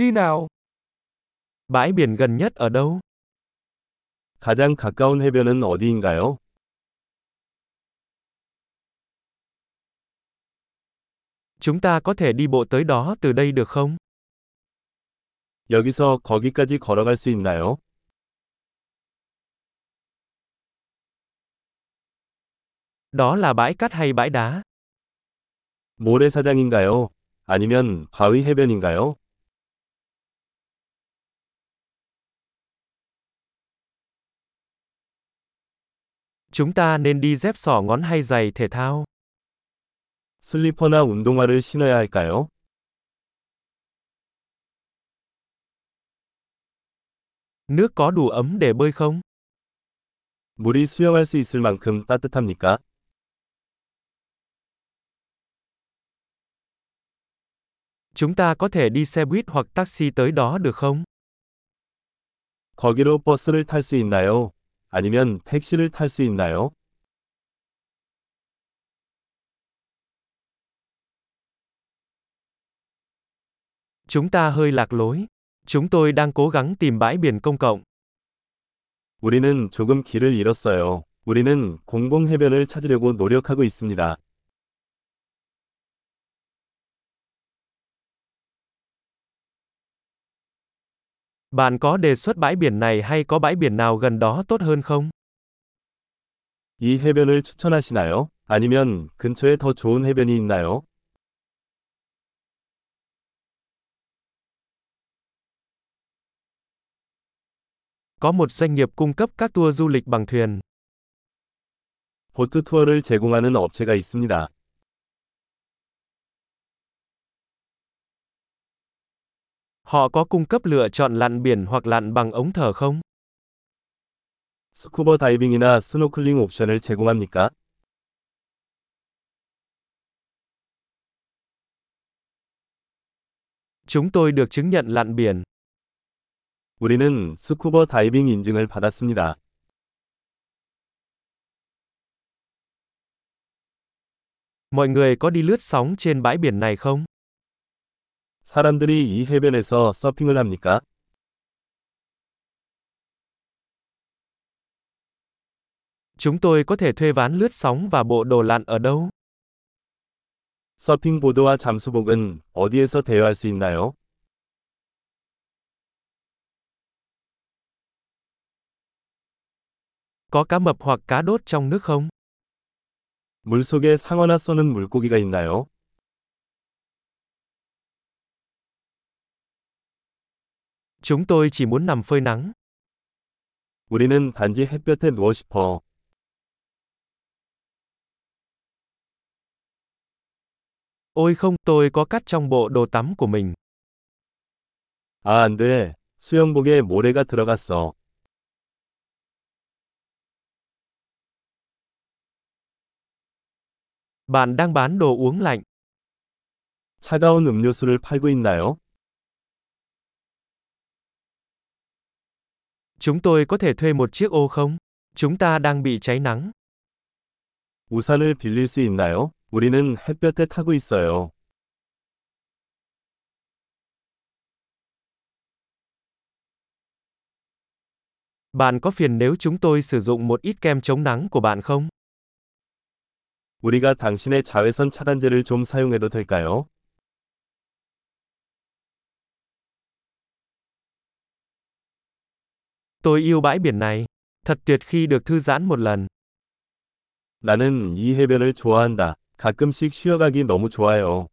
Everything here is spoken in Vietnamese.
Đi nào. Bãi biển gần nhất ở đâu? 가장 가까운 해변은 어디인가요? Chúng ta có thể đi bộ tới đó từ đây được không? 여기서 거기까지 걸어갈 수 있나요? Đó là bãi cát hay bãi đá? 모래사장인가요? 아니면 바위 해변인가요? Chúng ta nên đi dép sỏ ngón hay giày thể thao? 슬리퍼나 운동화를 신어야 할까요? Nước có đủ ấm để bơi không? 물이 수영할 수 있을 만큼 따뜻합니까? Chúng ta có thể đi xe buýt hoặc taxi tới đó được không? 거기로 버스를 탈 수 있나요? 아니면 택시를 탈 수 있나요? Chúng ta hơi lạc lối. Chúng tôi đang cố gắng tìm bãi biển công cộng. 우리는 조금 길을 잃었어요. 우리는 공공 해변을 찾으려고 노력하고 있습니다. Bạn có đề xuất bãi biển này hay có bãi biển nào gần đó tốt hơn không? 이 해변을 추천하시나요? 아니면 근처에 더 좋은 해변이 있나요? Có một doanh nghiệp cung cấp các tour du lịch bằng thuyền. 보트 투어를 제공하는 업체가 있습니다. Họ có cung cấp lựa chọn lặn biển hoặc lặn bằng ống thở không? 스쿠버 다이빙이나 스노클링 옵션을 제공합니까? Chúng tôi được chứng nhận lặn biển. 우리는 스쿠버 다이빙 인증을 받았습니다. Mọi người có đi lướt sóng trên bãi biển này không? 사람들이 이 해변에서 서핑을 합니까? Chúng tôi có thể thuê ván lướt sóng và bộ đồ lặn ở đâu? 서핑 보드와 잠수복은 어디에서 대여할 수 있나요? Có cá mập hoặc cá đốt trong nước không? 물속에 상어나 쏘는 물고기가 있나요? Chúng tôi chỉ muốn nằm phơi nắng. 우리는 단지 햇볕에 누워 싶어. Ôi không, tôi có cát trong bộ đồ tắm của mình. 아, 안 돼. 수영복에 모래가 들어갔어. Bạn đang bán đồ uống lạnh. 차가운 음료수를 팔고 있나요? Chúng tôi có thể thuê một chiếc ô không? Chúng ta đang bị cháy nắng. 우산을 빌릴 수 있나요? 우리는 햇볕에 타고 있어요. Bạn có phiền nếu chúng tôi sử dụng một ít kem chống nắng của bạn không? 우리가 당신의 자외선 차단제를 좀 사용해도 될까요? Tôi yêu bãi biển này. Thật tuyệt khi được thư giãn một lần. 나는 이 해변을 좋아한다. 가끔씩 쉬어가기 너무 좋아요.